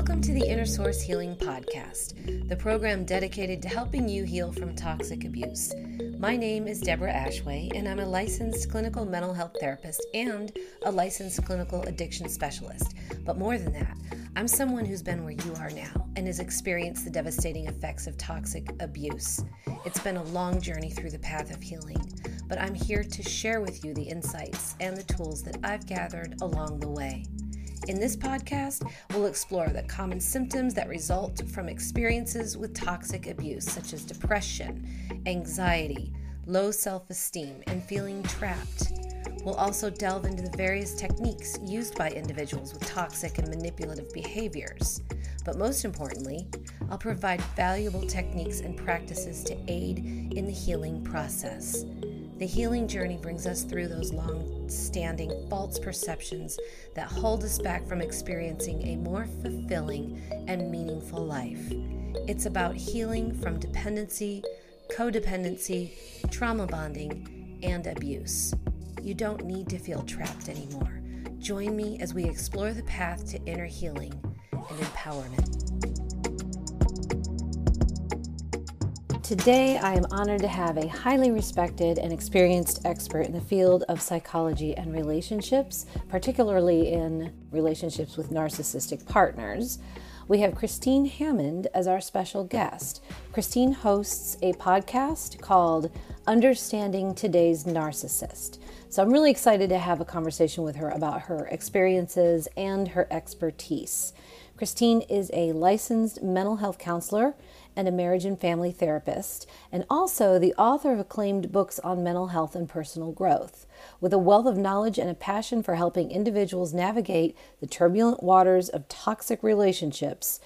Welcome to the Inner Source Healing Podcast, the program dedicated to helping you heal from toxic abuse. My name is Deborah Ashway, and I'm a licensed clinical mental health therapist and a licensed clinical addiction specialist. But more than that, I'm someone who's been where you are now and has experienced the devastating effects of toxic abuse. It's been a long journey through the path of healing, but I'm here to share with you the insights and the tools that I've gathered along the way. In this podcast, we'll explore the common symptoms that result from experiences with toxic abuse, such as depression, anxiety, low self esteem, and feeling trapped. We'll also delve into the various techniques used by individuals with toxic and manipulative behaviors. But most importantly, I'll provide valuable techniques and practices to aid in the healing process. The healing journey brings us through those long standing false perceptions that hold us back from experiencing a more fulfilling and meaningful life. It's about healing from dependency, codependency, trauma bonding, and abuse. You don't need to feel trapped anymore. Join me as we explore the path to inner healing and empowerment. Today, I am honored to have a highly respected and experienced expert in the field of psychology and relationships, particularly in relationships with narcissistic partners. We have Christine Hammond as our special guest. Christine hosts a podcast called Understanding Today's Narcissist. So I'm really excited to have a conversation with her about her experiences and her expertise. Christine is a licensed mental health counselor and a marriage and family therapist, and also the author of acclaimed books on mental health and personal growth. With a wealth of knowledge and a passion for helping individuals navigate the turbulent waters of toxic relationships,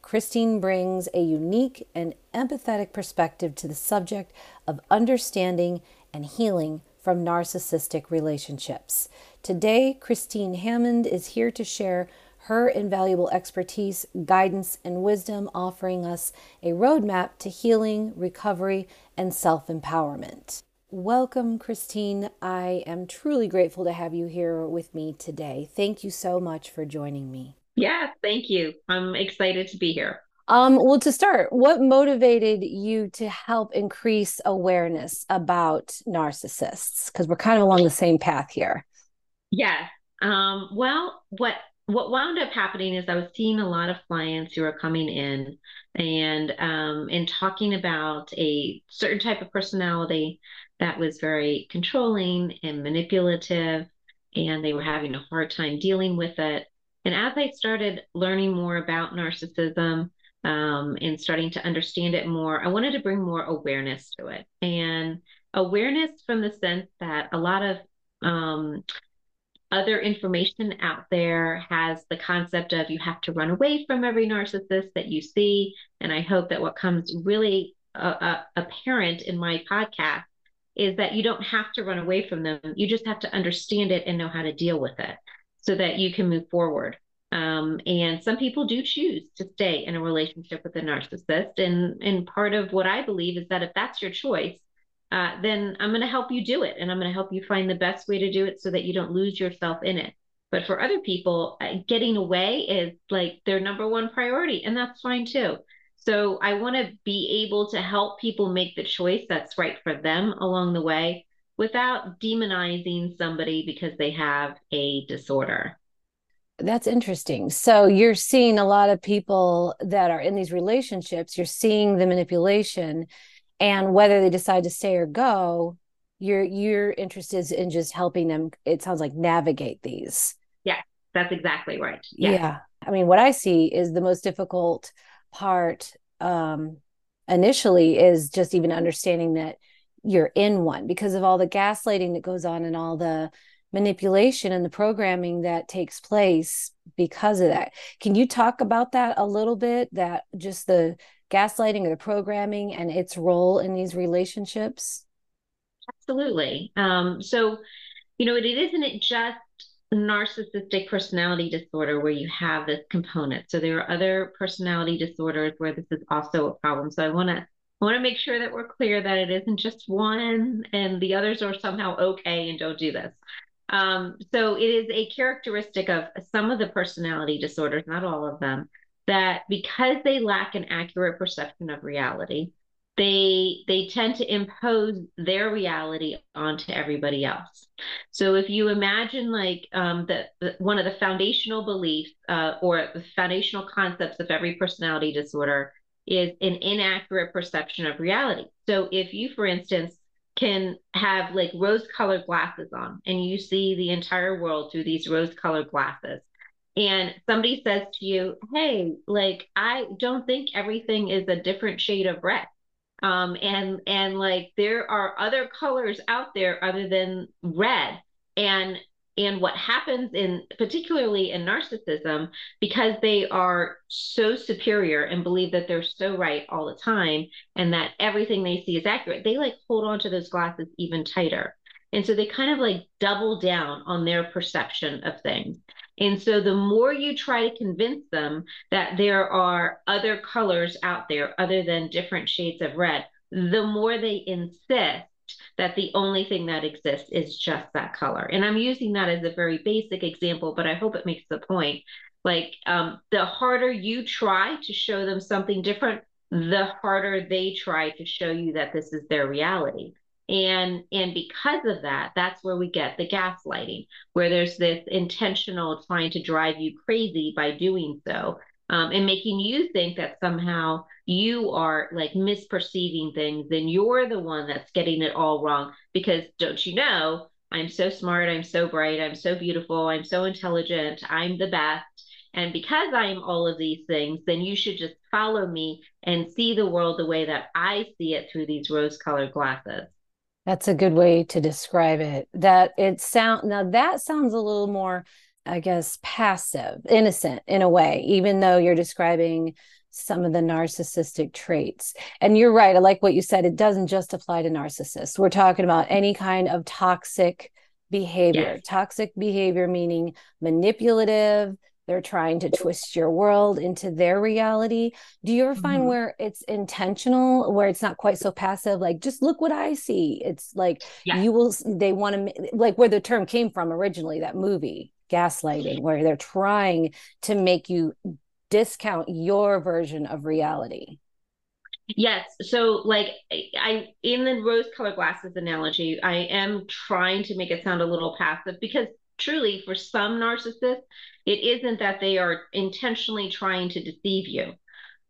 Christine brings a unique and empathetic perspective to the subject of understanding and healing from narcissistic relationships. Today, Christine Hammond is here to share her invaluable expertise, guidance, and wisdom, offering us a roadmap to healing, recovery, and self empowerment. Welcome, Christine. I am truly grateful to have you here with me today. Thank you so much for joining me. Yeah, thank you. I'm excited to be here. Um, well, to start, what motivated you to help increase awareness about narcissists? Because we're kind of along the same path here. Yeah. Um, well, what what wound up happening is I was seeing a lot of clients who were coming in and um, and talking about a certain type of personality that was very controlling and manipulative, and they were having a hard time dealing with it. And as I started learning more about narcissism um, and starting to understand it more, I wanted to bring more awareness to it and awareness from the sense that a lot of um, other information out there has the concept of you have to run away from every narcissist that you see. And I hope that what comes really uh, uh, apparent in my podcast is that you don't have to run away from them. You just have to understand it and know how to deal with it so that you can move forward. Um, and some people do choose to stay in a relationship with a narcissist. And, and part of what I believe is that if that's your choice, uh, then I'm going to help you do it. And I'm going to help you find the best way to do it so that you don't lose yourself in it. But for other people, uh, getting away is like their number one priority, and that's fine too. So I want to be able to help people make the choice that's right for them along the way. without demonizing somebody because they have a disorder. That's interesting. So you're seeing a lot of people that are in these relationships, you're seeing the manipulation and whether they decide to stay or go, you're you're interested in just helping them it sounds like navigate these. Yeah, that's exactly right. Yeah. yeah. I mean, what I see is the most difficult part um initially is just even understanding that you're in one because of all the gaslighting that goes on and all the manipulation and the programming that takes place because of that. Can you talk about that a little bit? That just the gaslighting or the programming and its role in these relationships? Absolutely. Um, so, you know, it, it isn't just narcissistic personality disorder where you have this component. So there are other personality disorders where this is also a problem. So I want to I want to make sure that we're clear that it isn't just one and the others are somehow okay and don't do this. Um, so it is a characteristic of some of the personality disorders, not all of them, that because they lack an accurate perception of reality, they they tend to impose their reality onto everybody else. So if you imagine like um, the, one of the foundational beliefs uh, or the foundational concepts of every personality disorder is an inaccurate perception of reality. So if you, for instance, can have like rose colored glasses on and you see the entire world through these rose colored glasses and somebody says to you hey like i don't think everything is a different shade of red. Um and and like there are other colors out there other than red. And and what happens in particularly in narcissism because they are so superior and believe that they're so right all the time and that everything they see is accurate they like hold on to those glasses even tighter. And so they kind of like double down on their perception of things and so the more you try to convince them that there are other colors out there other than different shades of red the more they insist that the only thing that exists is just that color. And I'm using that as a very basic example, but I hope it makes the point. Like um, the harder you try to show them something different, the harder they try to show you that this is their reality. And and because of that, that's where we get the gaslighting, where there's this intentional trying to drive you crazy by doing so um, and making you think that somehow you are like misperceiving things and you're the one that's getting it all wrong. Because don't you know i'm so smart i'm so bright i'm so beautiful i'm so intelligent i'm the best. And because i'm all of these things then you should just follow me and see the world the way that i see it through these rose colored glasses that's a good way to describe it that it sound now that sounds a little more I guess, passive, innocent in a way, even though you're describing some of the narcissistic traits. And you're right. I like what you said. It doesn't just apply to narcissists. We're talking about any kind of toxic behavior. Yes. Toxic behavior meaning manipulative. They're trying to twist your world into their reality. Do you ever find mm-hmm. where it's intentional, where it's not quite so passive? Like, just look what I see. It's like yes. you will, they want to, like where the term came from originally, that movie gaslighting where they're trying to make you discount your version of reality yes so like i in the rose colored glasses analogy i am trying to make it sound a little passive because truly for some narcissists it isn't that they are intentionally trying to deceive you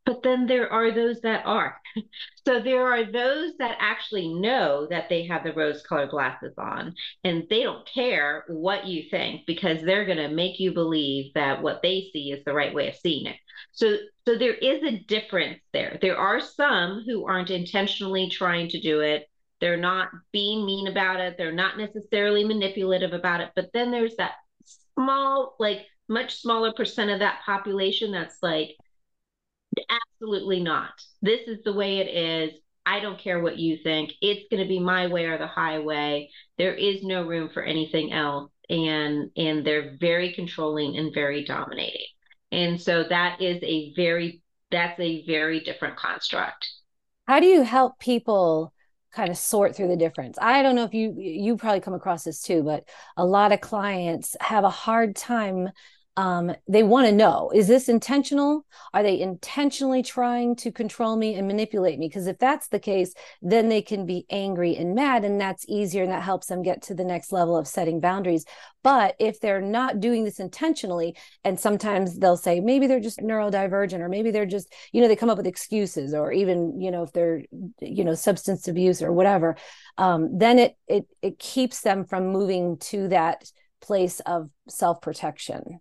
but then there are those that are. So there are those that actually know that they have the rose colored glasses on and they don't care what you think because they're going to make you believe that what they see is the right way of seeing it. So so there is a difference there. There are some who aren't intentionally trying to do it. They're not being mean about it. They're not necessarily manipulative about it, but then there's that small like much smaller percent of that population that's like Absolutely not. This is the way it is. I don't care what you think. It's going to be my way or the highway. There is no room for anything else. And and they're very controlling and very dominating. And so that is a very that's a very different construct. How do you help people kind of sort through the difference? I don't know if you you probably come across this too, but a lot of clients have a hard time um, they want to know is this intentional? Are they intentionally trying to control me and manipulate me? Because if that's the case then they can be angry and mad and that's easier and that helps them get to the next level of setting boundaries. But if they're not doing this intentionally and sometimes they'll say maybe they're just neurodivergent or maybe they're just you know they come up with excuses or even you know if they're you know substance abuse or whatever um, then it it it keeps them from moving to that place of self protection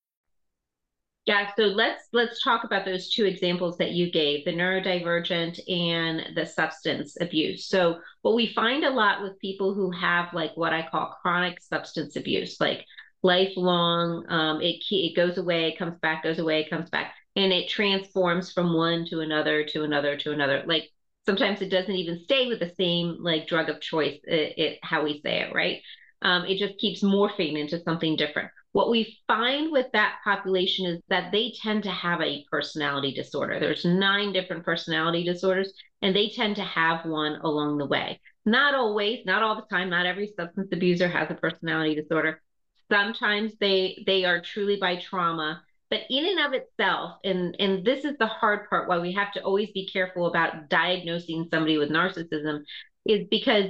Yeah, so let's let's talk about those two examples that you gave, the neurodivergent and the substance abuse. So what we find a lot with people who have like what I call chronic substance abuse, like lifelong, um, it it goes away, comes back, goes away, comes back, and it transforms from one to another to another to another. Like sometimes it doesn't even stay with the same like drug of choice, it, it how we say it, right? Um, it just keeps morphing into something different. What we find with that population is that they tend to have a personality disorder. There's nine different personality disorders, and they tend to have one along the way. Not always, not all the time. Not every substance abuser has a personality disorder. Sometimes they they are truly by trauma, but in and of itself, and and this is the hard part why we have to always be careful about diagnosing somebody with narcissism, is because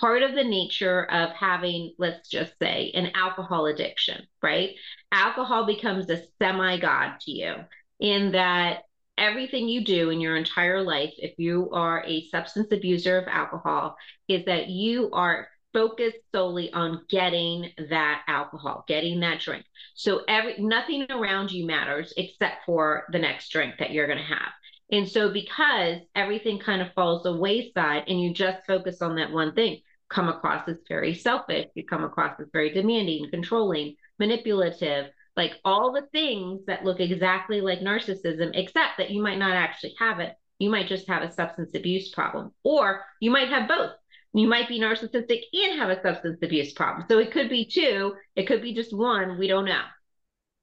part of the nature of having, let's just say, an alcohol addiction, right? Alcohol becomes a semi god to you in that everything you do in your entire life, if you are a substance abuser of alcohol, is that you are focused solely on getting that alcohol, getting that drink. So every nothing around you matters except for the next drink that you're going to have. And so, because everything kind of falls the wayside and you just focus on that one thing, come across as very selfish, you come across as very demanding, controlling, manipulative, like all the things that look exactly like narcissism, except that you might not actually have it. You might just have a substance abuse problem, or you might have both. You might be narcissistic and have a substance abuse problem. So it could be two, it could be just one, we don't know.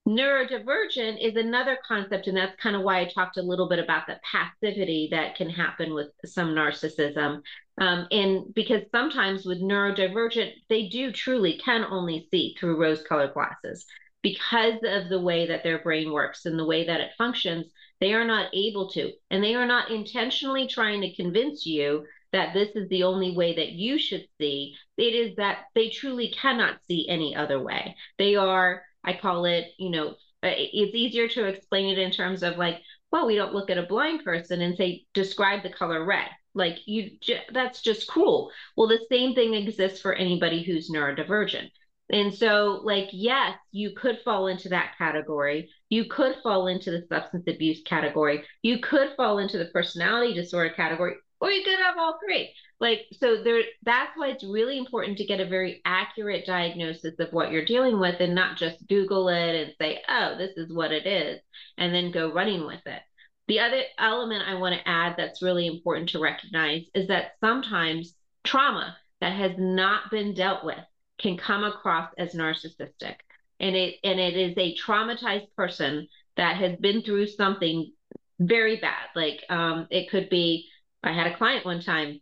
Neurodivergent is another concept, and that's kind of why I talked a little bit about the passivity that can happen with some narcissism. Um, and because sometimes with neurodivergent, they do truly can only see through rose colored glasses because of the way that their brain works and the way that it functions. They are not able to, and they are not intentionally trying to convince you that this is the only way that you should see. It is that they truly cannot see any other way. They are I call it, you know, uh, it's easier to explain it in terms of like, well, we don't look at a blind person and say, describe the color red. Like you, that's just cruel. Well, the same thing exists for anybody who's neurodivergent. And so, like, yes, you could fall into that category. You could fall into the substance abuse category. You could fall into the personality disorder category, or you could have all three. Like so there that's why it's really important to get a very accurate diagnosis of what you're dealing with and not just google it and say oh this is what it is and then go running with it. The other element i want to add that's really important to recognize is that sometimes trauma that has not been dealt with can come across as narcissistic. And it and it is a traumatized person that has been through something very bad. Like um, it could be i had a client one time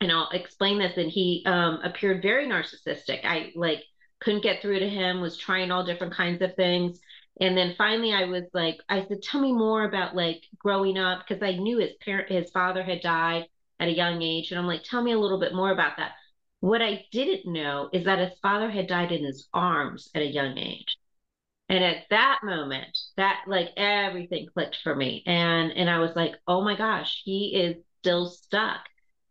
and I'll explain this. And he um, appeared very narcissistic. I like couldn't get through to him, was trying all different kinds of things. And then finally I was like, I said, tell me more about like growing up because I knew his parent, his father had died at a young age. And I'm like, tell me a little bit more about that. What I didn't know is that his father had died in his arms at a young age. And at that moment, that like everything clicked for me. And and I was like, oh my gosh, he is still stuck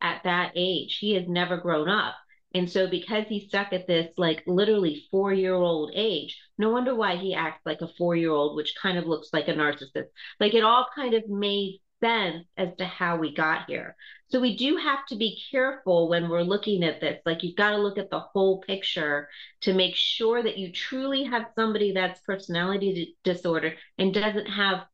at that age. He has never grown up. And so, because he's stuck at this like literally four year old age, no wonder why he acts like a four year old, which kind of looks like a narcissist. Like it all kind of made sense as to how we got here. So we do have to be careful when we're looking at this. Like you've got to look at the whole picture to make sure that you truly have somebody that's personality disorder and doesn't have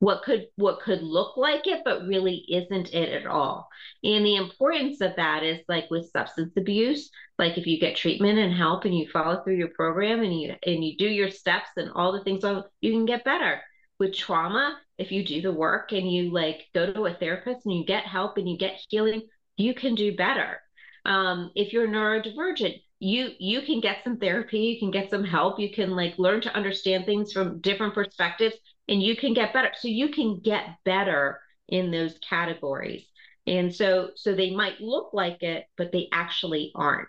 what could what could look like it but really isn't it at all. And the importance of that is like with substance abuse like if you get treatment and help and you follow through your program and you and you do your steps and all the things you can get better. With trauma if you do the work and you like go to a therapist and you get help and you get healing you can do better. Um, if you're neurodivergent you you can get some therapy you can get some help you can like learn to understand things from different perspectives and you can get better. So you can get better in those categories. And so so they might look like it but they actually aren't.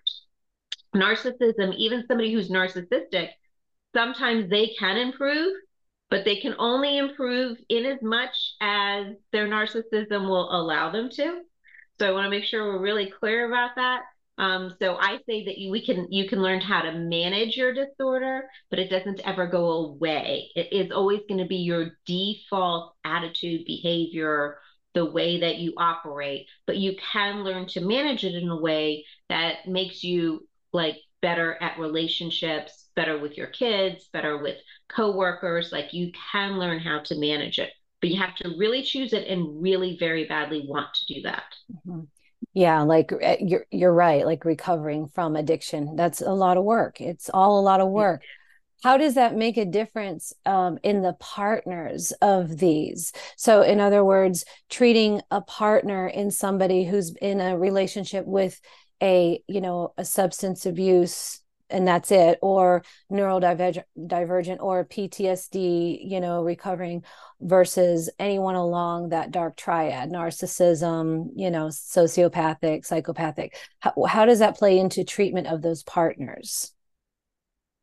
Narcissism even somebody who's narcissistic sometimes they can improve but they can only improve in as much as their narcissism will allow them to. So i want to make sure we're really clear about that um, so I say that you, we can you can learn how to manage your disorder, but it doesn't ever go away. It is always going to be your default attitude, behavior, the way that you operate. But you can learn to manage it in a way that makes you like better at relationships, better with your kids, better with coworkers. Like you can learn how to manage it, but you have to really choose it and really very badly want to do that. Mm-hmm yeah like eh, you're you're right like recovering from addiction that's a lot of work it's all a lot of work. How does that make a difference um, in the partners of these? So in other words treating a partner in somebody who's in a relationship with a you know a substance abuse and that's it or neurodivergent or ptsd you know recovering versus anyone along that dark triad narcissism you know sociopathic psychopathic how, how does that play into treatment of those partners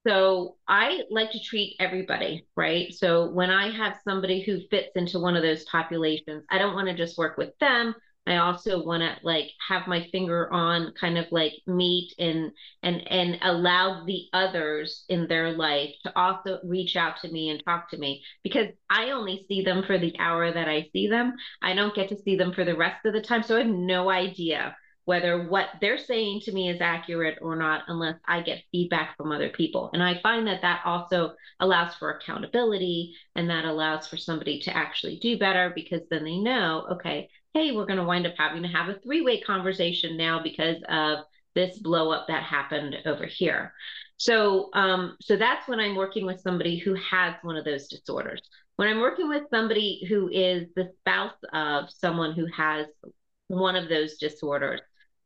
so I like to treat everybody, right? So when I have somebody who fits into one of those populations, I don't want to just work with them. I also want to like have my finger on kind of like meet and and and allow the others in their life to also reach out to me and talk to me because I only see them for the hour that I see them. I don't get to see them for the rest of the time, so I have no idea whether what they're saying to me is accurate or not unless I get feedback from other people. And I find that that also allows for accountability and that allows for somebody to actually do better because then they know, okay, hey, we're going to wind up having to have a three way conversation now because of this blow up that happened over here. So, um, so that's when I'm working with somebody who has one of those disorders. When I'm working with somebody who is the spouse of someone who has one of those disorders,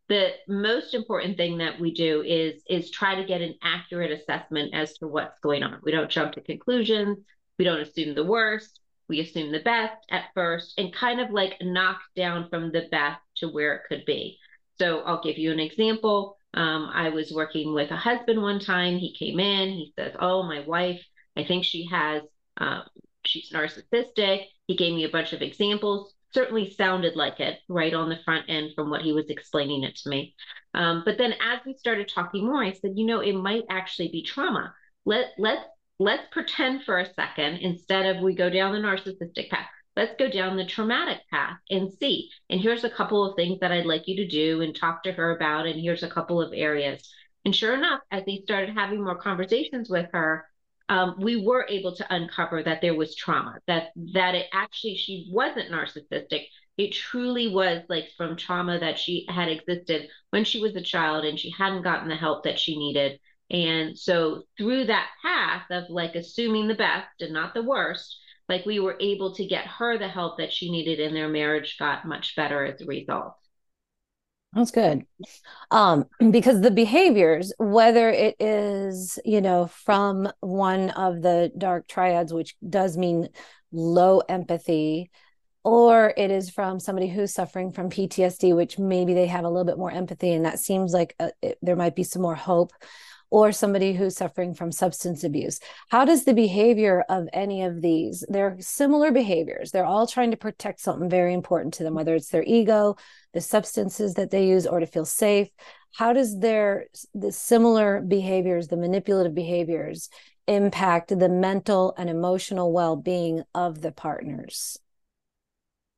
the most important thing that we do is is try to get an accurate assessment as to what's going on. We don't jump to conclusions. We don't assume the worst we assume the best at first and kind of like knock down from the best to where it could be. So I'll give you an example. Um, I was working with a husband one time. He came in, he says, Oh, my wife, I think she has, um, she's narcissistic. He gave me a bunch of examples. Certainly sounded like it right on the front end from what he was explaining it to me. Um, but then as we started talking more, I said, you know, it might actually be trauma. Let let's let's pretend for a second instead of we go down the narcissistic path. Let's go down the traumatic path and see. And here's a couple of things that i'd like you to do and talk to her about and here's a couple of areas. And sure enough as they started having more conversations with her um, we were able to uncover that there was trauma that that it actually she wasn't narcissistic. It truly was like from trauma that she had existed when she was a child and she hadn't gotten the help that she needed and so through that path of like assuming the best and not the worst, like we were able to get her the help that she needed and their marriage got much better as a result. That's good. Um, because the behaviors, whether it is, you know, from one of the dark triads, which does mean low empathy, or it is from somebody who's suffering from PTSD, which maybe they have a little bit more empathy, and that seems like a, it, there might be some more hope or somebody who's suffering from substance abuse. How does the behavior of any of these, they're similar behaviors. They're all trying to protect something very important to them, whether it's their ego, the substances that they use, or to feel safe. How does their the similar behaviors, the manipulative behaviors, impact the mental and emotional well-being of the partners?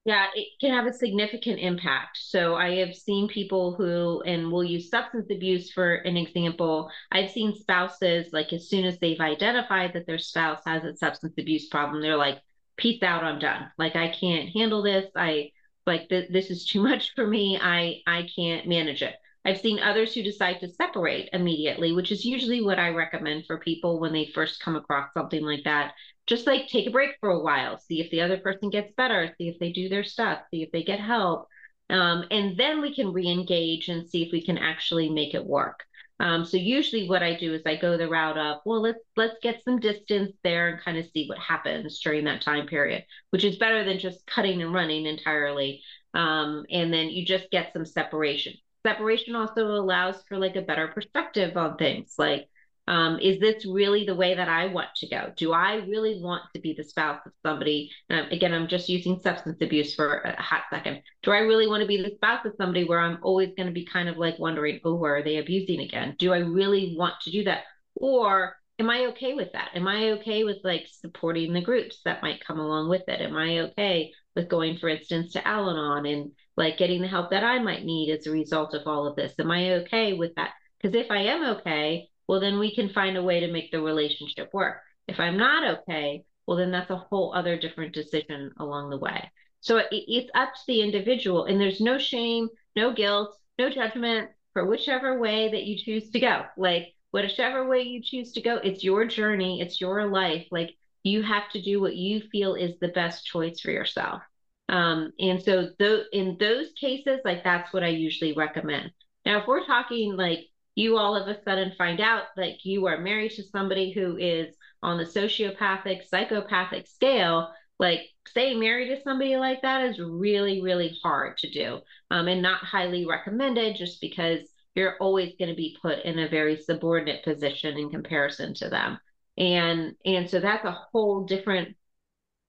Yeah, it can have a significant impact. So I have seen people who, and we'll use substance abuse for an example. I've seen spouses, like as soon as they've identified that their spouse has a substance abuse problem, they're like, peace out, I'm done. Like I can't handle this. I like th- this is too much for me. I I can't manage it. I've seen others who decide to separate immediately, which is usually what I recommend for people when they first come across something like that. Just like take a break for a while, see if the other person gets better, see if they do their stuff, see if they get help. Um, and then we can re engage and see if we can actually make it work. Um, so usually what I do is I go the route of, well, let's let's get some distance there and kind of see what happens during that time period, which is better than just cutting and running entirely. Um, and then you just get some separation. Separation also allows for like a better perspective on things. Like, um, is this really the way that I want to go? Do I really want to be the spouse of somebody? And again, I'm just using substance abuse for a hot second. Do I really want to be the spouse of somebody where I'm always going to be kind of like wondering, oh, where are they abusing again? Do I really want to do that? Or am I okay with that? Am I okay with like supporting the groups that might come along with it? Am I okay with going, for instance, to Al Anon and like getting the help that I might need as a result of all of this? Am I okay with that? Because if I am okay, well, then we can find a way to make the relationship work. If I'm not okay, well, then that's a whole other different decision along the way. So it, it's up to the individual, and there's no shame, no guilt, no judgment for whichever way that you choose to go. Like, whichever way you choose to go, it's your journey, it's your life. Like, you have to do what you feel is the best choice for yourself. Um, and so, th- in those cases, like, that's what I usually recommend. Now, if we're talking like you all of a sudden find out that you are married to somebody who is on the sociopathic, psychopathic scale, like staying married to somebody like that is really, really hard to do um, and not highly recommended just because you're always going to be put in a very subordinate position in comparison to them. And and so that's a whole different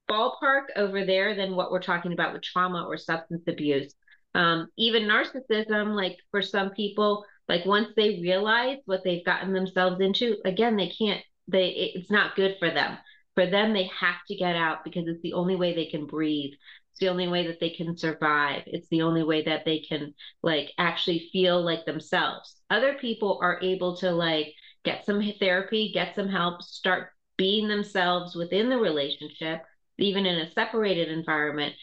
ballpark over there than what we're talking about with trauma or substance abuse. Um, even narcissism, like for some people, like once they realize what they've gotten themselves into again they can't they it's not good for them. For them they have to get out because it's the only way they can breathe. It's the only way that they can survive. It's the only way that they can like actually feel like themselves. Other people are able to like get some therapy get some help start being themselves within the relationship even in a separated environment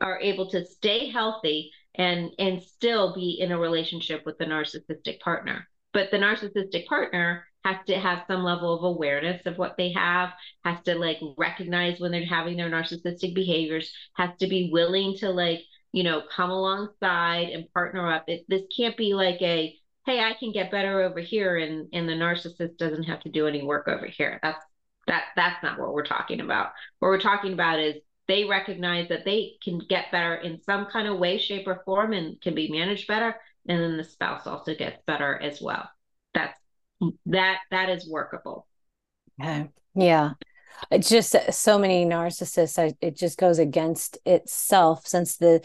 are able to stay healthy and and still be in a relationship with the narcissistic partner. But the narcissistic partner has to have some level of awareness of what they have has to like recognize when they're having their narcissistic behaviors has to be willing to like you know come alongside and partner up. It, this can't be like a hey i can get better over here and and the narcissist doesn't have to do any work over here. That's that that's not what we're talking about. What we're talking about is they recognize that they can get better in some kind of way, shape, or form and can be managed better. And then the spouse also gets better as well. That's that that is workable. Okay. Yeah. It's just so many narcissists, I, it just goes against itself since the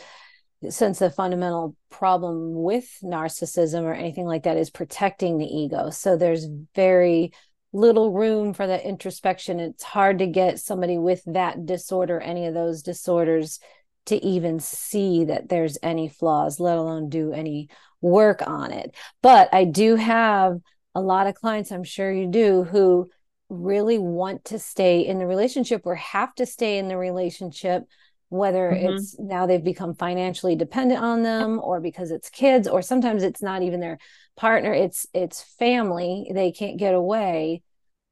since the fundamental problem with narcissism or anything like that is protecting the ego. So there's very little room for that introspection. It's hard to get somebody with that disorder, any of those disorders, to even see that there's any flaws, let alone do any work on it. But I do have a lot of clients, I'm sure you do, who really want to stay in the relationship or have to stay in the relationship whether mm-hmm. it's now they've become financially dependent on them or because it's kids or sometimes it's not even their partner it's it's family they can't get away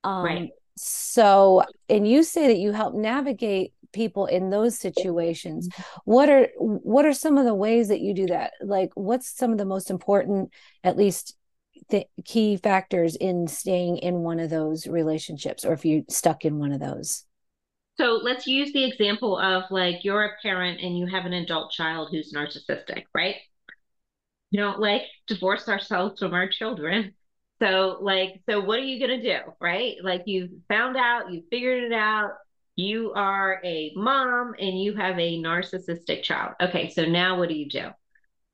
um right. so and you say that you help navigate people in those situations mm-hmm. what are what are some of the ways that you do that like what's some of the most important at least the key factors in staying in one of those relationships or if you're stuck in one of those so let's use the example of like you're a parent and you have an adult child who's narcissistic, right? You don't like divorce ourselves from our children. So like, so what are you gonna do, right? Like you've found out, you figured it out, you are a mom and you have a narcissistic child. Okay, so now what do you do?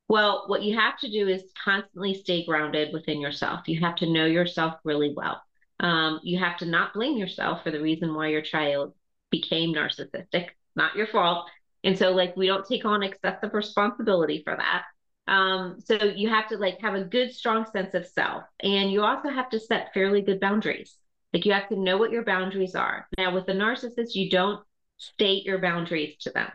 Well, what you have to do is constantly stay grounded within yourself. You have to know yourself really well. Um, you have to not blame yourself for the reason why your child became narcissistic, not your fault. And so like we don't take on excessive responsibility for that. Um, so you have to like have a good, strong sense of self. And you also have to set fairly good boundaries. Like you have to know what your boundaries are. Now, with the narcissist, you don't state your boundaries to them.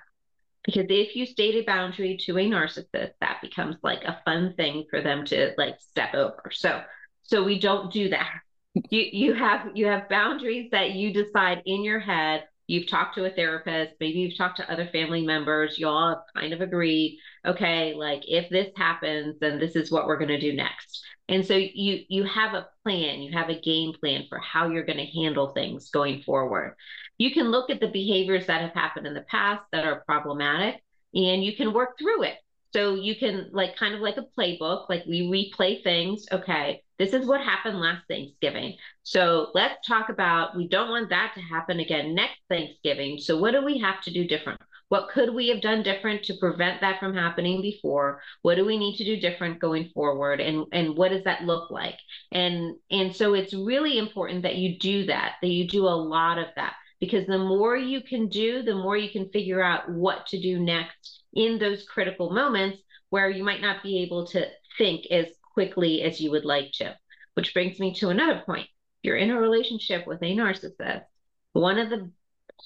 Because if you state a boundary to a narcissist, that becomes like a fun thing for them to like step over. So so we don't do that. You you have you have boundaries that you decide in your head you've talked to a therapist, maybe you've talked to other family members, you all have kind of agreed, okay, like if this happens, then this is what we're going to do next. And so you you have a plan, you have a game plan for how you're going to handle things going forward. You can look at the behaviors that have happened in the past that are problematic and you can work through it. So you can like kind of like a playbook, like we replay things. Okay, this is what happened last Thanksgiving. So let's talk about we don't want that to happen again next Thanksgiving. So what do we have to do different? What could we have done different to prevent that from happening before? What do we need to do different going forward? And and what does that look like? And and so it's really important that you do that, that you do a lot of that because the more you can do, the more you can figure out what to do next in those critical moments where you might not be able to think as quickly as you would like to. Which brings me to another point. If you're in a relationship with a narcissist, one of the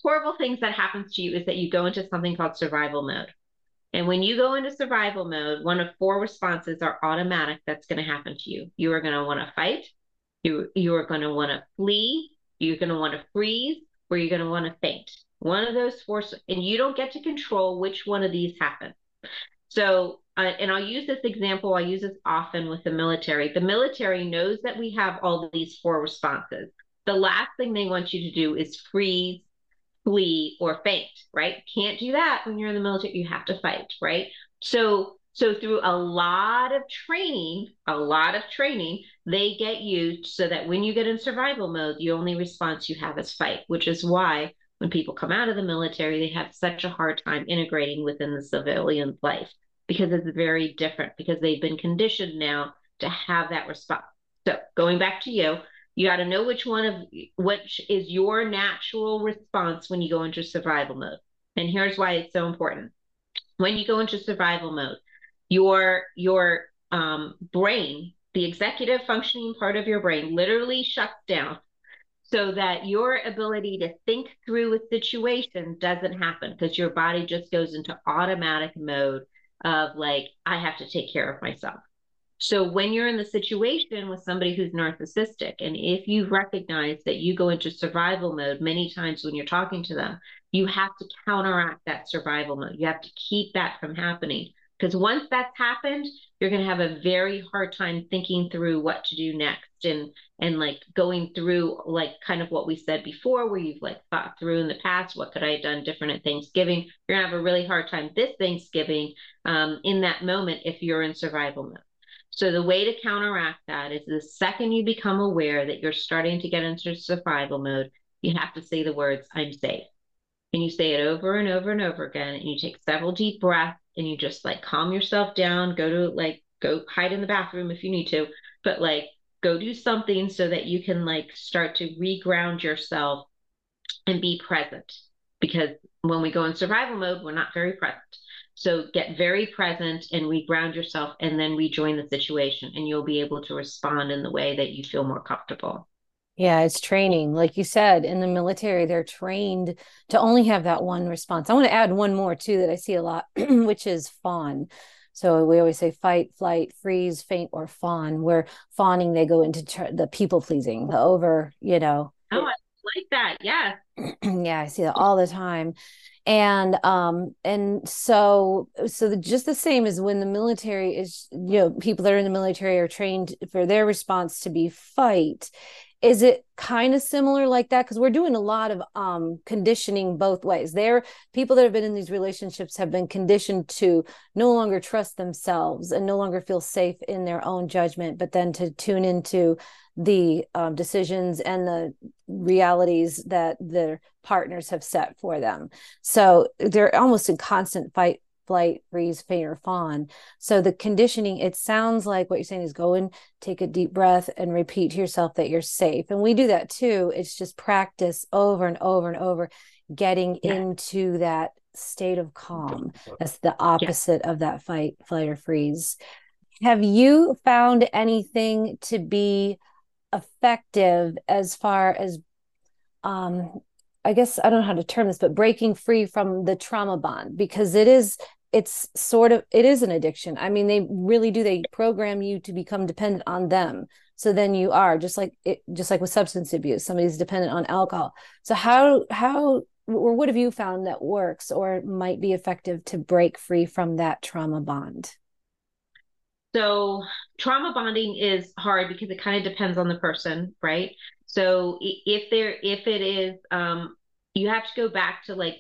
horrible things that happens to you is that you go into something called survival mode. And when you go into survival mode, one of four responses are automatic that's going to happen to you. You are going to want to fight, you, you are going to want to flee, you're going to want to freeze, or you're going to want to faint. One of those four, and you don't get to control which one of these happen. So, uh, and I'll use this example, I use this often with the military. The military knows that we have all these four responses. The last thing they want you to do is freeze, flee, or faint, right? Can't do that when you're in the military. You have to fight, right? So, so through a lot of training, a lot of training, they get you so that when you get in survival mode, the only response you have is fight, which is why when people come out of the military, they have such a hard time integrating within the civilian life because it's very different because they've been conditioned now to have that response. So going back to you, you got to know which one of which is your natural response when you go into survival mode. And here's why it's so important. When you go into survival mode, your your um, brain, the executive functioning part of your brain, literally shuts down so that your ability to think through a situation doesn't happen because your body just goes into automatic mode of like, I have to take care of myself. So when you're in the situation with somebody who's narcissistic, and if you recognize that you go into survival mode many times when you're talking to them, you have to counteract that survival mode. You have to keep that from happening. Because once that's happened, you're going to have a very hard time thinking through what to do next and and like going through like kind of what we said before where you've like thought through in the past what could i have done different at thanksgiving? You're going to have a really hard time this thanksgiving um, in that moment if you're in survival mode. So the way to counteract that is the second you become aware that you're starting to get into survival mode you have to say the words i'm safe. And you say it over and over and over again and you take several deep breaths and you just like calm yourself down, go to like go hide in the bathroom if you need to, but like go do something so that you can like start to reground yourself and be present. Because when we go in survival mode, we're not very present. So get very present and reground yourself and then rejoin the situation and you'll be able to respond in the way that you feel more comfortable. Yeah, it's training. Like you said, in the military, they're trained to only have that one response. I want to add one more too that I see a lot, which is fawn. So we always say fight, flight, freeze, faint, or fawn. Where fawning, they go into the people pleasing, the over, you know. Oh, I like that. Yeah. yeah, I see that all the time. And um and so so the, just the same as when the military is you know people that are in the military are trained for their response to be fight is it kind of similar like that? Because we're doing a lot of um, conditioning both ways. There people that have been in these relationships have been conditioned to no longer trust themselves and no longer feel safe in their own judgment but then to tune into the um, decisions and the realities that their partners have set for them. So they're almost in constant fight flight, freeze, faint, or fawn. So the conditioning, it sounds like what you're saying is go and take a deep breath and repeat to yourself that you're safe. And we do that too. It's just practice over and over and over, getting yeah. into that state of calm. That's the opposite yeah. of that fight, flight, or freeze. Have you found anything to be effective as far as um I guess I don't know how to term this, but breaking free from the trauma bond because it is it's sort of it is an addiction. I mean, they really do they program you to become dependent on them. So then you are just like it just like with substance abuse, somebody's dependent on alcohol. So how how or what have you found that works or might be effective to break free from that trauma bond? So trauma bonding is hard because it kind of depends on the person, right? So if there, if it is, um, you have to go back to like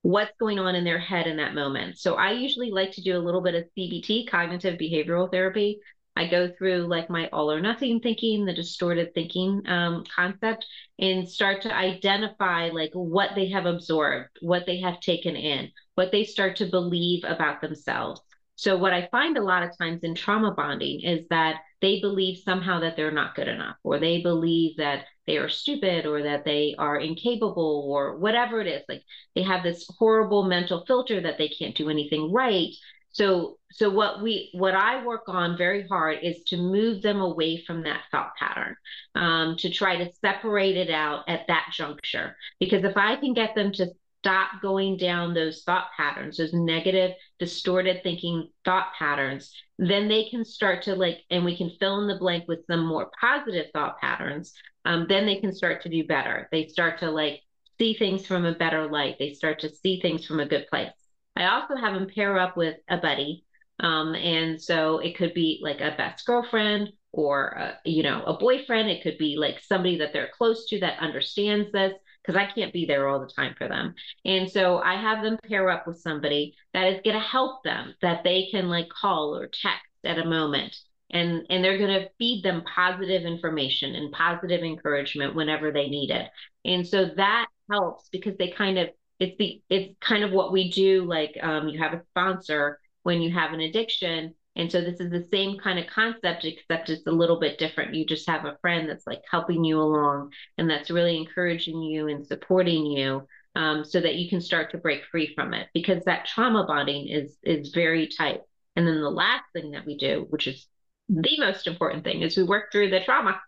what's going on in their head in that moment. So I usually like to do a little bit of CBT, cognitive behavioral therapy. I go through like my all or nothing thinking, the distorted thinking um, concept, and start to identify like what they have absorbed, what they have taken in, what they start to believe about themselves. So what I find a lot of times in trauma bonding is that they believe somehow that they're not good enough, or they believe that they are stupid, or that they are incapable, or whatever it is. Like they have this horrible mental filter that they can't do anything right. So, so what we, what I work on very hard is to move them away from that thought pattern, um, to try to separate it out at that juncture. Because if I can get them to stop going down those thought patterns, those negative, distorted thinking thought patterns, then they can start to like, and we can fill in the blank with some more positive thought patterns. Um, then they can start to do better. They start to like see things from a better light. They start to see things from a good place. I also have them pair up with a buddy. Um, and so it could be like a best girlfriend or, a, you know, a boyfriend. It could be like somebody that they're close to that understands this because I can't be there all the time for them. And so I have them pair up with somebody that is going to help them that they can like call or text at a moment. And, and they're going to feed them positive information and positive encouragement whenever they need it. And so that helps because they kind of it's the it's kind of what we do like um, you have a sponsor when you have an addiction and so this is the same kind of concept, except it's a little bit different. You just have a friend that's like helping you along and that's really encouraging you and supporting you um, so that you can start to break free from it because that trauma bonding is is very tight. And then the last thing that we do, which is the most important thing, is we work through the trauma,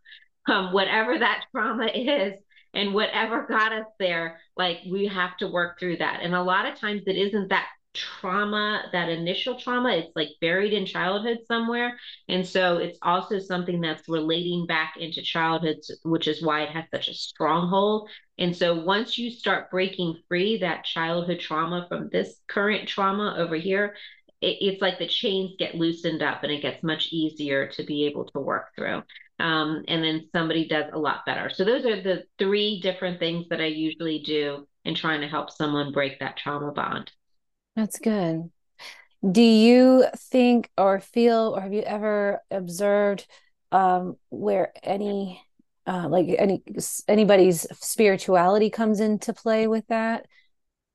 um, whatever that trauma is and whatever got us there. Like we have to work through that. And a lot of times it isn't that trauma, that initial trauma, it's like buried in childhood somewhere. And so it's also something that's relating back into childhood, which is why it has such a stronghold. And so once you start breaking free that childhood trauma from this current trauma over here, it, it's like the chains get loosened up and it gets much easier to be able to work through. Um, and then somebody does a lot better. So those are the three different things that I usually do in trying to help someone break that trauma bond. That's good. Do you think or feel, or have you ever observed um, where any, uh, like any anybody's spirituality comes into play with that?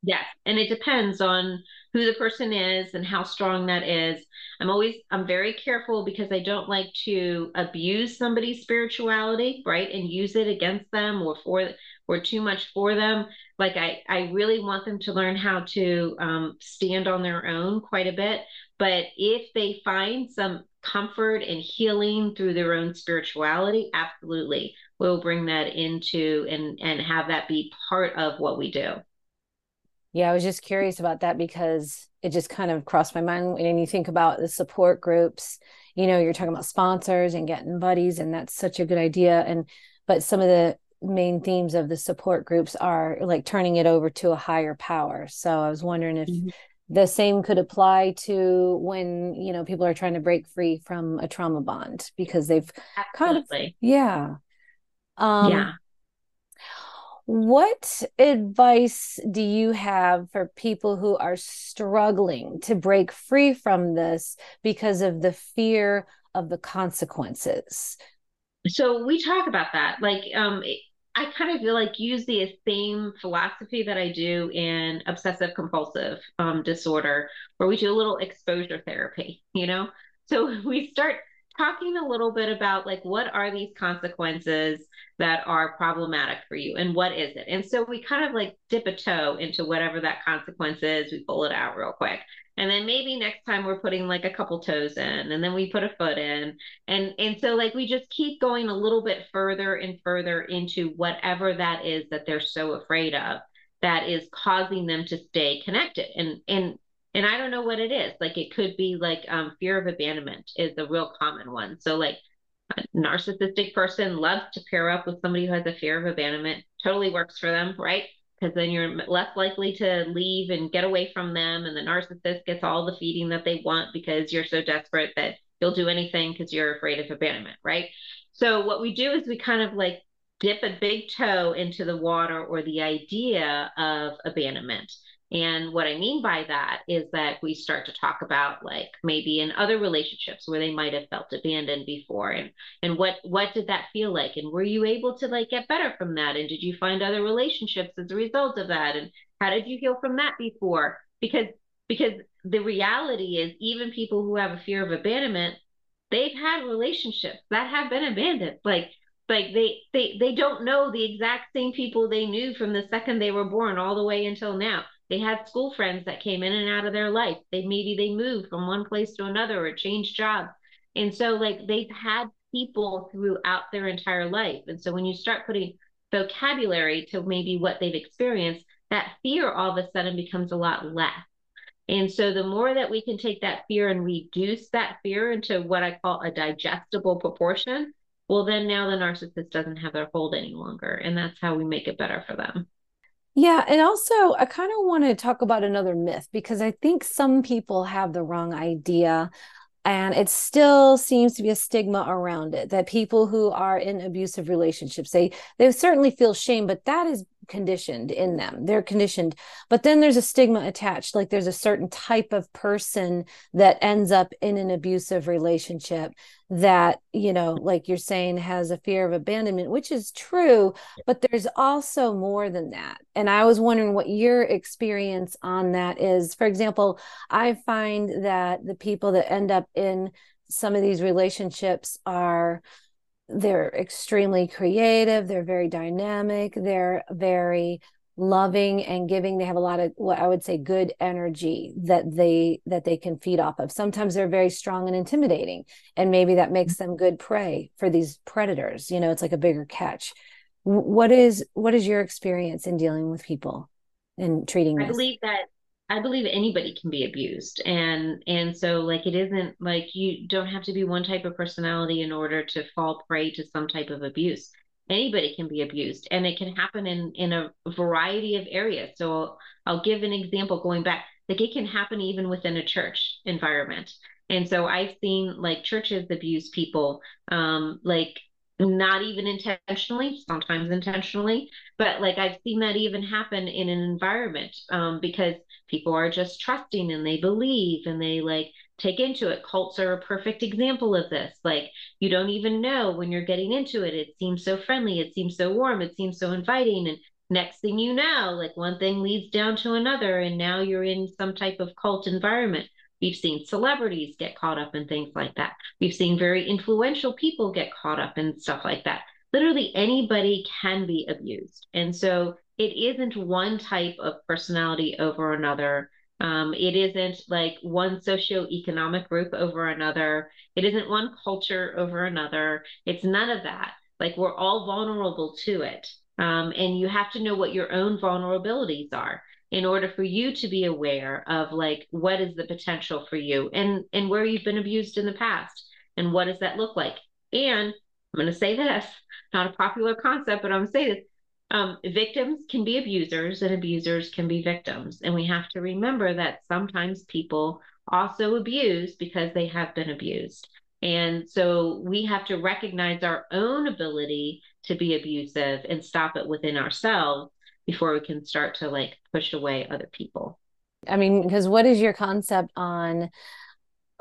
Yes, and it depends on who the person is and how strong that is. I'm always I'm very careful because I don't like to abuse somebody's spirituality, right? And use it against them or for or too much for them. Like I I really want them to learn how to um, stand on their own quite a bit. But if they find some comfort and healing through their own spirituality, absolutely, we'll bring that into and and have that be part of what we do. Yeah, I was just curious about that because it just kind of crossed my mind when you think about the support groups. You know, you're talking about sponsors and getting buddies, and that's such a good idea. And but some of the main themes of the support groups are like turning it over to a higher power. So I was wondering if mm-hmm. the same could apply to when you know people are trying to break free from a trauma bond because they've Absolutely. kind of yeah. Um, yeah what advice do you have for people who are struggling to break free from this because of the fear of the consequences? So we talk about that. Like, um, I kind of feel like use the same philosophy that I do in obsessive compulsive um, disorder, where we do a little exposure therapy, you know? So we start talking a little bit about like what are these consequences that are problematic for you and what is it? And so we kind of like dip a toe into whatever that consequence is we pull it out real quick. And then maybe next time we're putting like a couple toes in and then we put a foot in. And and so like we just keep going a little bit further and further into whatever that is that they're so afraid of that is causing them to stay connected. And and and i don't know what it is. Like it could be like um, fear of abandonment is the real common one. So like a narcissistic person loves to pair up with somebody who has a fear of abandonment. Totally works for them right? Because then you're less likely to leave and get away from them and the narcissist gets all the feeding that they want because you're so desperate that you'll do anything because you're afraid of abandonment right? So what we do is we kind of like dip a big toe into the water or the idea of abandonment and what I mean by that is that we start to talk about like maybe in other relationships where they might have felt abandoned before and and what what did that feel like? And were you able to like get better from that? And did you find other relationships as a result of that? And how did you heal from that before? Because because the reality is even people who have a fear of abandonment they've had relationships that have been abandoned. Like like they they they don't know the exact same people they knew from the second they were born all the way until now they had school friends that came in and out of their life. They maybe they moved from one place to another or changed jobs. And so like they've had people throughout their entire life. And so when you start putting vocabulary to maybe what they've experienced, that fear all of a sudden becomes a lot less. And so the more that we can take that fear and reduce that fear into what I call a digestible proportion, well, then now the narcissist doesn't have their hold any longer. And that's how we make it better for them. Yeah. And also, I kind of want to talk about another myth because I think some people have the wrong idea and it still seems to be a stigma around it that people who are in abusive relationships they they certainly feel shame but that is conditioned in them. They're conditioned but then there's a stigma attached like there's a certain type of person that ends up in an abusive relationship that you know like you're saying has a fear of abandonment which is true but there's also more than that. And i was wondering what your experience on that is. For example i find that the people that end up in some of these relationships are they're extremely creative they're very dynamic they're very loving and giving. They have a lot of what i would say good energy that they that they can feed off of. Sometimes they're very strong and intimidating and maybe that makes them good prey for these predators you know it's like a bigger catch. What is what is your experience in dealing with people and treating i this? believe that I believe anybody can be abused. And and so like it isn't like you don't have to be one type of personality in order to fall prey to some type of abuse. Anybody can be abused and it can happen in in a variety of areas. So I'll, I'll give an example going back. Like it can happen even within a church environment. And so I've seen like churches abuse people um like not even intentionally, sometimes intentionally, but like I've seen that even happen in an environment um, because people are just trusting and they believe and they like take into it. Cults are a perfect example of this. Like you don't even know when you're getting into it. It seems so friendly, it seems so warm, it seems so inviting. And next thing you know, like one thing leads down to another, and now you're in some type of cult environment. We've seen celebrities get caught up in things like that. We've seen very influential people get caught up in stuff like that. Literally anybody can be abused. And so it isn't one type of personality over another. Um, it isn't like one socioeconomic group over another. It isn't one culture over another. It's none of that. Like we're all vulnerable to it. Um, and you have to know what your own vulnerabilities are in order for you to be aware of like what is the potential for you and and where you've been abused in the past and what does that look like and i'm going to say this not a popular concept but i'm going to say this um, victims can be abusers and abusers can be victims and we have to remember that sometimes people also abuse because they have been abused and so we have to recognize our own ability to be abusive and stop it within ourselves before we can start to like push away other people. I mean, because what is your concept on?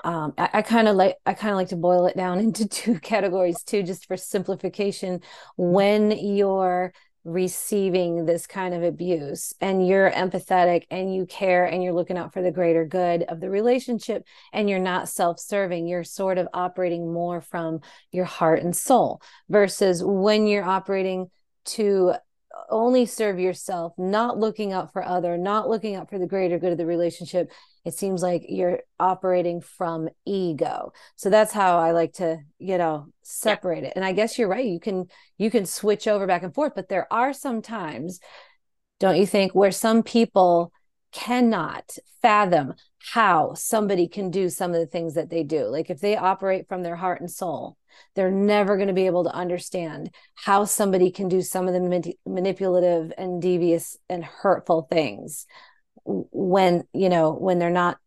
Um, I, I kind of like I kind of like to boil it down into two categories too, just for simplification. When you're receiving this kind of abuse and you're empathetic and you care and you're looking out for the greater good of the relationship and you're not self-serving you're sort of operating more from your heart and soul versus when you're operating to only serve yourself, not looking out for other, not looking out for the greater good of the relationship, it seems like you're operating from ego. So that's how I like to, you know, separate yeah. it. And I guess you're right. You can you can switch over back and forth, but there are some times, don't you think, where some people cannot fathom how somebody can do some of the things that they do. Like if they operate from their heart and soul, they're never going to be able to understand how somebody can do some of the manip- manipulative and devious and hurtful things when you know when they're not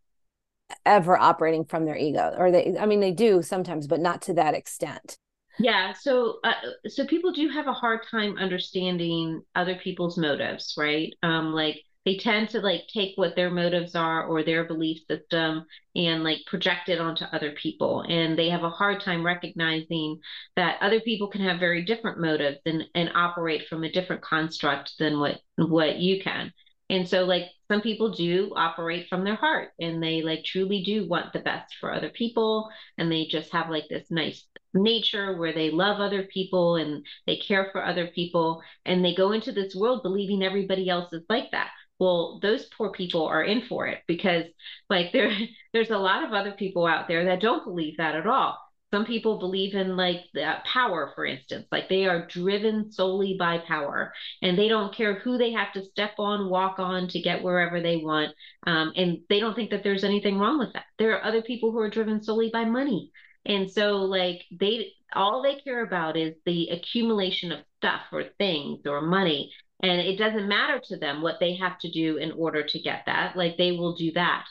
ever operating from their ego or they i mean they do sometimes but not to that extent. Yeah so uh, so people do have a hard time understanding other people's motives right? Um like they tend to like take what their motives are or their belief system and like project it onto other people. And they have a hard time recognizing that other people can have very different motives and and operate from a different construct than what what you can and so like some people do operate from their heart and they like truly do want the best for other people. And they just have like this nice nature where they love other people and they care for other people. And they go into this world believing everybody else is like that. Well those poor people are in for it because like there there's a lot of other people out there that don't believe that at all some people believe in like the power for instance like they are driven solely by power and they don't care who they have to step on walk on to get wherever they want um, and they don't think that there's anything wrong with that. There are other people who are driven solely by money and so like they all they care about is the accumulation of stuff or things or money and it doesn't matter to them what they have to do in order to get that like they will do that.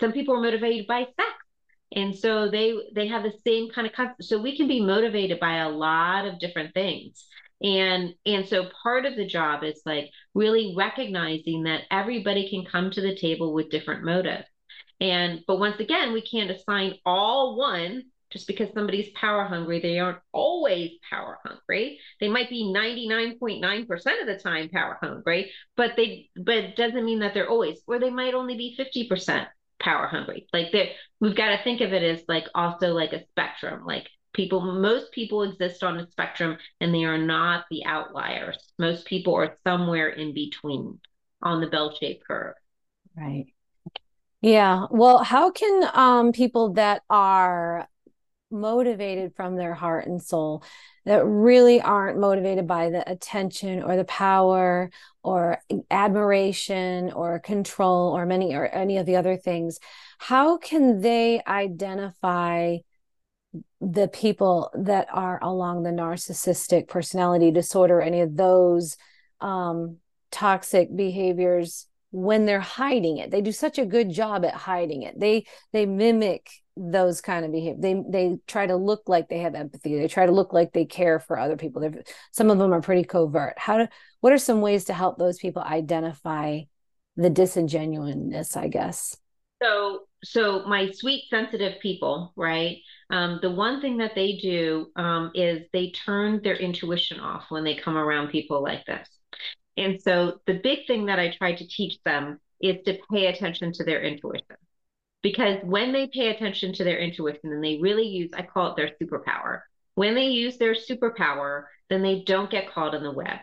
Some people are motivated by sex and so they they have the same kind of concept. So we can be motivated by a lot of different things. And and so part of the job is like really recognizing that everybody can come to the table with different motives and but once again we can't assign all one just because somebody's power hungry, they aren't always power hungry. They might be 99.9% of the time power hungry, but they but it doesn't mean that they're always, or they might only be 50% power hungry. Like that we've got to think of it as like also like a spectrum. Like people most people exist on a spectrum and they are not the outliers. Most people are somewhere in between on the bell-shaped curve. Right. Yeah. Well, how can um, people that are motivated from their heart and soul that really aren't motivated by the attention or the power or admiration or control or many or any of the other things. How can they identify the people that are along the narcissistic personality disorder any of those um, toxic behaviors when they're hiding it. They do such a good job at hiding it. They they mimic those kind of behavior they they try to look like they have empathy. They try to look like they care for other people. They're, some of them are pretty covert. How do what are some ways to help those people identify the disingenuousness i guess? So so my sweet sensitive people right? Um, the one thing that they do um, is they turn their intuition off when they come around people like this and so the big thing that i try to teach them is to pay attention to their intuition because when they pay attention to their intuition and they really use, I call it their superpower. When they use their superpower, then they don't get caught in the web.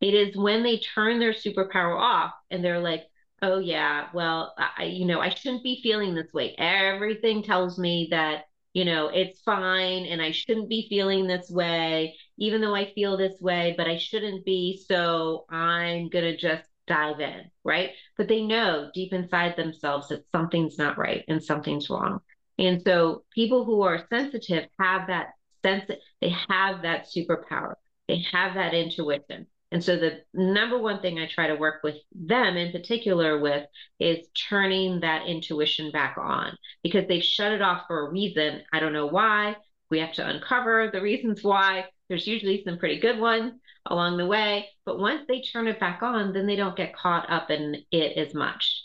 It is when they turn their superpower off and they're like, oh, yeah, well, I, you know, I shouldn't be feeling this way. Everything tells me that, you know, it's fine and I shouldn't be feeling this way, even though I feel this way, but I shouldn't be. So I'm going to just dive in, right? But they know deep inside themselves that something's not right and something's wrong. And so people who are sensitive have that sense, they have that superpower, they have that intuition. And so the number one thing I try to work with them in particular with is turning that intuition back on because they've shut it off for a reason. I don't know why. We have to uncover the reasons why. There's usually some pretty good ones along the way. But once they turn it back on, then they don't get caught up in it as much.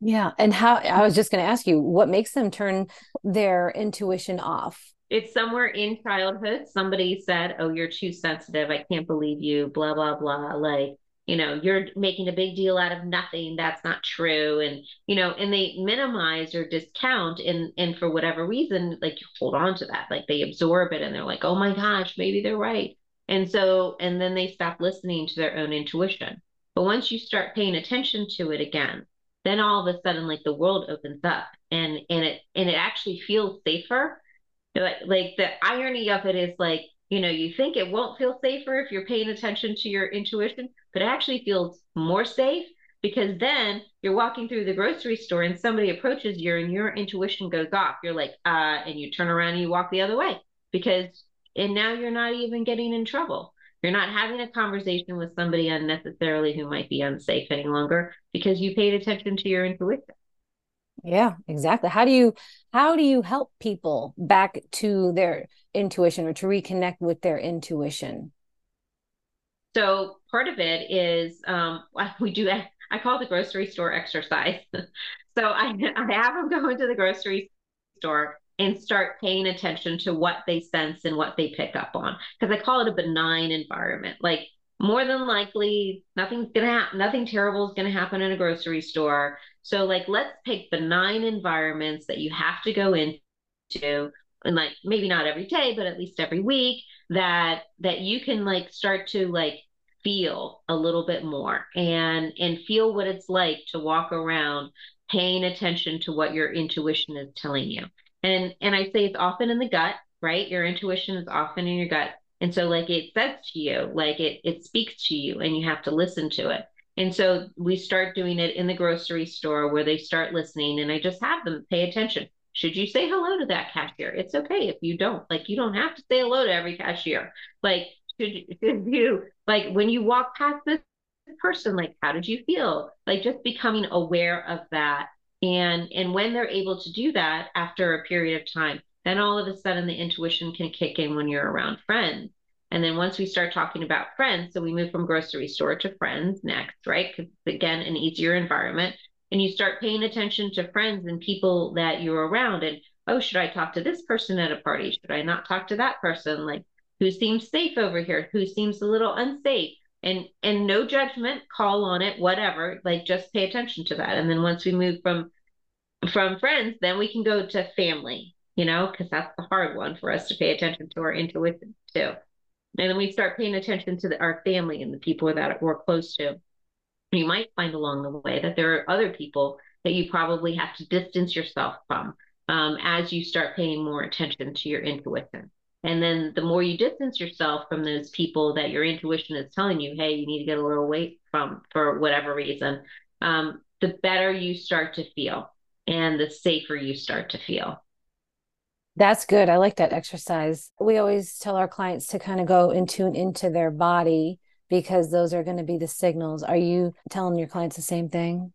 Yeah. And how I was just going to ask you, what makes them turn their intuition off? it's somewhere in childhood somebody said oh you're too sensitive i can't believe you blah blah blah like you know you're making a big deal out of nothing that's not true and you know and they minimize or discount and and for whatever reason like you hold on to that like they absorb it and they're like oh my gosh maybe they're right. And so and then they stop listening to their own intuition. But once you start paying attention to it again then all of a sudden like the world opens up and and it and it actually feels safer. Like like the irony of it is like you know you think it won't feel safer if you're paying attention to your intuition but it actually feels more safe because then you're walking through the grocery store and somebody approaches you and your intuition goes off. You're like uh and you turn around and you walk the other way because and now you're not even getting in trouble. You're not having a conversation with somebody unnecessarily who might be unsafe any longer because you paid attention to your intuition yeah, exactly. How do you how do you help people back to their intuition or to reconnect with their intuition? So part of it is um, we do. I call the grocery store exercise. so I I have them go into the grocery store and start paying attention to what they sense and what they pick up on because I call it a benign environment. Like more than likely nothing's gonna happen nothing terrible is gonna happen in a grocery store. So like let's pick benign environments that you have to go into and like maybe not every day but at least every week that that you can like start to like feel a little bit more and and feel what it's like to walk around paying attention to what your intuition is telling you. And and i say it's often in the gut right? Your intuition is often in your gut and so like it says to you, like it it speaks to you and you have to listen to it. And so we start doing it in the grocery store where they start listening and I just have them pay attention. Should you say hello to that cashier? It's okay if you don't. Like you don't have to say hello to every cashier. Like should, should you like when you walk past this person, like how did you feel? Like just becoming aware of that. And and when they're able to do that after a period of time, then all of a sudden the intuition can kick in when you're around friends. And then once we start talking about friends, so we move from grocery store to friends next, right? Because again, an easier environment. And you start paying attention to friends and people that you're around. And oh, should I talk to this person at a party? Should I not talk to that person? Like who seems safe over here? Who seems a little unsafe? And and no judgment, call on it, whatever. Like just pay attention to that. And then once we move from from friends, then we can go to family you know, because that's the hard one for us to pay attention to our intuition too. And then we start paying attention to the, our family and the people that we're close to. You might find along the way that there are other people that you probably have to distance yourself from um, as you start paying more attention to your intuition. And then the more you distance yourself from those people that your intuition is telling you, hey, you need to get a little away from for whatever reason, um, the better you start to feel and the safer you start to feel. That's good. I like that exercise. We always tell our clients to kind of go and tune into their body because those are going to be the signals. Are you telling your clients the same thing?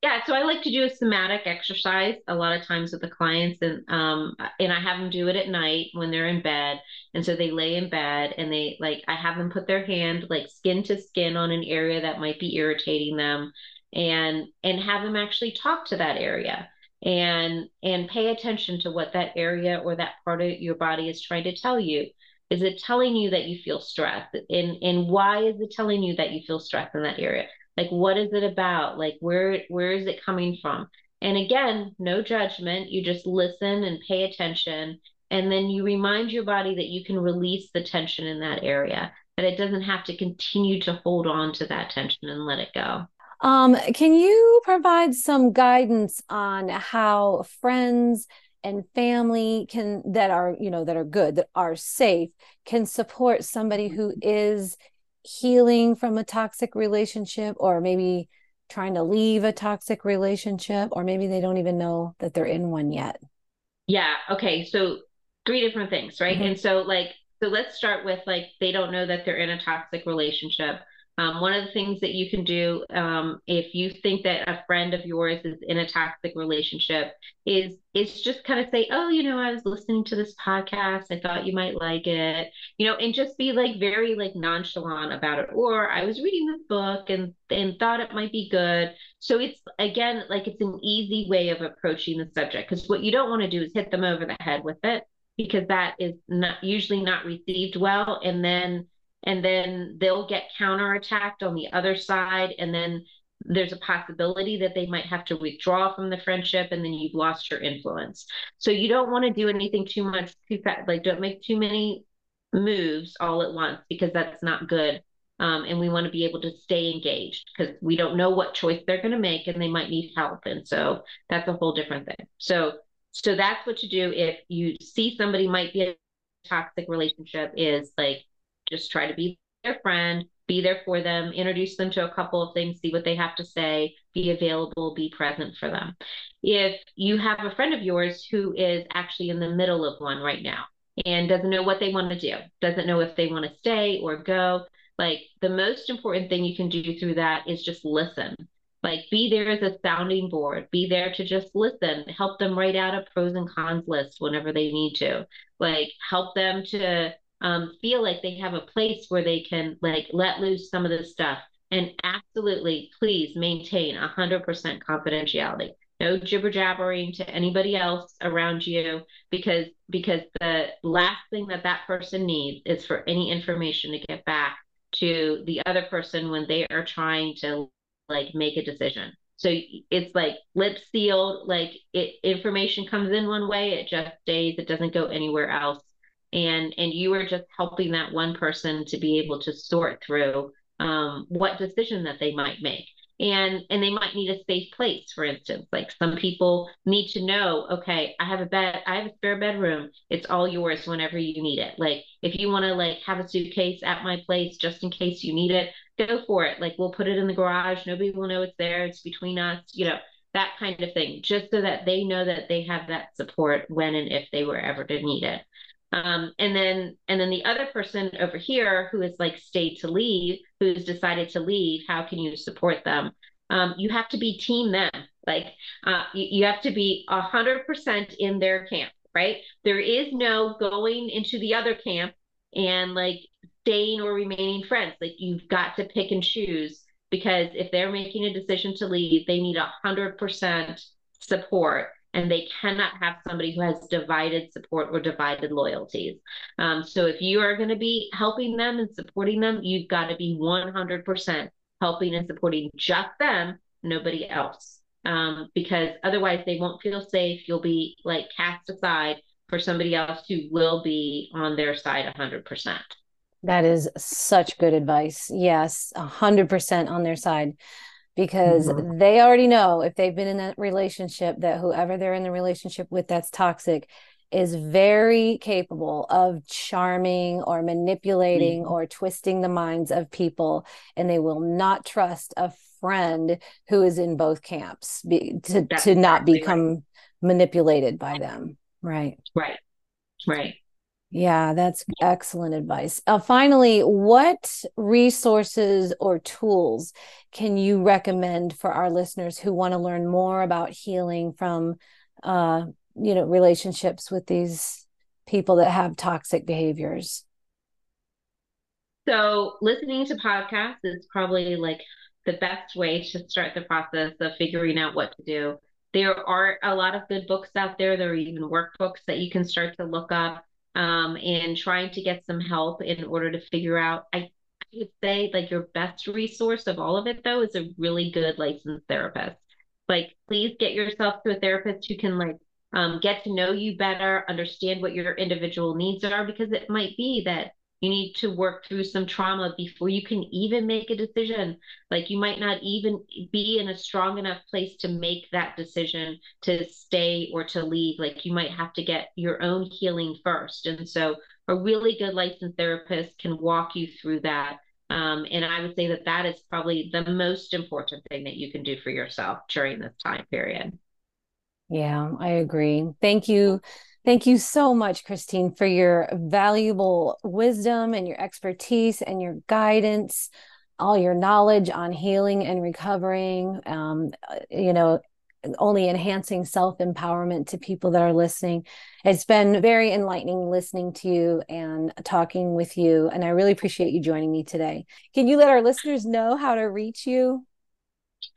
Yeah, so I like to do a somatic exercise a lot of times with the clients, and um, and I have them do it at night when they're in bed, and so they lay in bed and they like I have them put their hand like skin to skin on an area that might be irritating them, and and have them actually talk to that area and and pay attention to what that area or that part of your body is trying to tell you. Is it telling you that you feel stressed? And and why is it telling you that you feel stressed in that area? Like what is it about? Like where where is it coming from? And again no judgment. You just listen and pay attention. And then you remind your body that you can release the tension in that area that it doesn't have to continue to hold on to that tension and let it go um, can you provide some guidance on how friends and family can that are you know that are good that are safe can support somebody who is healing from a toxic relationship or maybe trying to leave a toxic relationship or maybe they don't even know that they're in one yet? Yeah okay so three different things right? Mm-hmm. and so like so let's start with like they don't know that they're in a toxic relationship um, one of the things that you can do um, if you think that a friend of yours is in a toxic relationship is is just kind of say, oh, you know, I was listening to this podcast. I thought you might like it, you know, and just be like very like nonchalant about it. Or I was reading this book and and thought it might be good. So it's again like it's an easy way of approaching the subject because what you don't want to do is hit them over the head with it because that is not usually not received well and then and then they'll get counterattacked on the other side and then there's a possibility that they might have to withdraw from the friendship and then you've lost your influence. So you don't want to do anything too much too fast like don't make too many moves all at once because that's not good um, and we want to be able to stay engaged because we don't know what choice they're going to make and they might need help and so that's a whole different thing. So so that's what to do if you see somebody might be a toxic relationship is like just try to be their friend be there for them introduce them to a couple of things see what they have to say be available be present for them. If you have a friend of yours who is actually in the middle of one right now and doesn't know what they want to do doesn't know if they want to stay or go like the most important thing you can do through that is just listen. Like be there as a sounding board be there to just listen help them write out a pros and cons list whenever they need to. Like help them to um, feel like they have a place where they can like let loose some of this stuff and absolutely please maintain 100% confidentiality. No jibber jabbering to anybody else around you because because the last thing that that person needs is for any information to get back to the other person when they are trying to like make a decision. So it's like lip sealed like it information comes in one way it just stays it doesn't go anywhere else and and you are just helping that one person to be able to sort through um, what decision that they might make. And and they might need a safe place for instance. Like some people need to know okay i have a bed i have a spare bedroom. It's all yours whenever you need it. Like if you want to like have a suitcase at my place just in case you need it go for it. Like we'll put it in the garage. Nobody will know it's there. It's between us you know that kind of thing just so that they know that they have that support when and if they were ever to need it um, and then and then the other person over here who is like stayed to leave, who's decided to leave, how can you support them? Um, you have to be team them. Like uh, you, you have to be a hundred percent in their camp, right? There is no going into the other camp and like staying or remaining friends. Like you've got to pick and choose because if they're making a decision to leave, they need a hundred percent support and they cannot have somebody who has divided support or divided loyalties. Um, so if you are going to be helping them and supporting them, you've got to be 100% helping and supporting just them, nobody else. Um, because otherwise they won't feel safe. You'll be like cast aside for somebody else who will be on their side 100%. That is such good advice. Yes, 100% on their side because mm-hmm. they already know if they've been in that relationship that whoever they're in the relationship with that's toxic is very capable of charming or manipulating mm-hmm. or twisting the minds of people and they will not trust a friend who is in both camps be, to that's to not exactly become right. manipulated by them right right right yeah, that's excellent advice. Uh, finally, what resources or tools can you recommend for our listeners who want to learn more about healing from, uh, you know, relationships with these people that have toxic behaviors? So, listening to podcasts is probably like the best way to start the process of figuring out what to do. There are a lot of good books out there. There are even workbooks that you can start to look up um, and trying to get some help in order to figure out. I, I would say like your best resource of all of it though is a really good licensed therapist. Like, please get yourself to a therapist who can like um, get to know you better, understand what your individual needs are, because it might be that you need to work through some trauma before you can even make a decision. Like you might not even be in a strong enough place to make that decision to stay or to leave. Like you might have to get your own healing first. And so a really good licensed therapist can walk you through that. Um, and I would say that that is probably the most important thing that you can do for yourself during this time period. Yeah, I agree. Thank you Thank you so much, Christine, for your valuable wisdom and your expertise and your guidance, all your knowledge on healing and recovering. Um, you know, only enhancing self empowerment to people that are listening. It's been very enlightening listening to you and talking with you. And I really appreciate you joining me today. Can you let our listeners know how to reach you?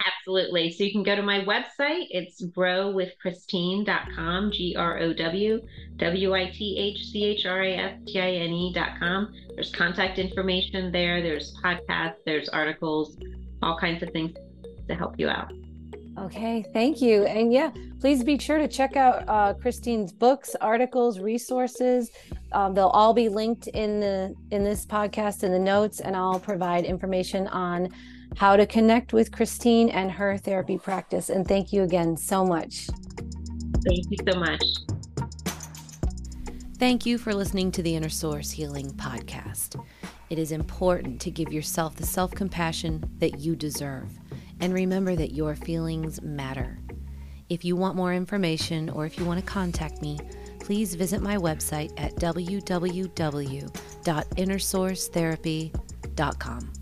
Absolutely. So you can go to my website. It's growwithchristine.com, G R O W W I T H C H R I S T I N E.com. There's contact information there, there's podcasts, there's articles, all kinds of things to help you out. Okay, thank you. And yeah, please be sure to check out uh, Christine's books, articles, resources. Um, they'll all be linked in the in this podcast in the notes, and I'll provide information on how to connect with Christine and her therapy practice. And thank you again so much. Thank you so much. Thank you for listening to the Inner Source Healing Podcast. It is important to give yourself the self compassion that you deserve. And remember that your feelings matter. If you want more information or if you want to contact me, please visit my website at www.innersourcetherapy.com.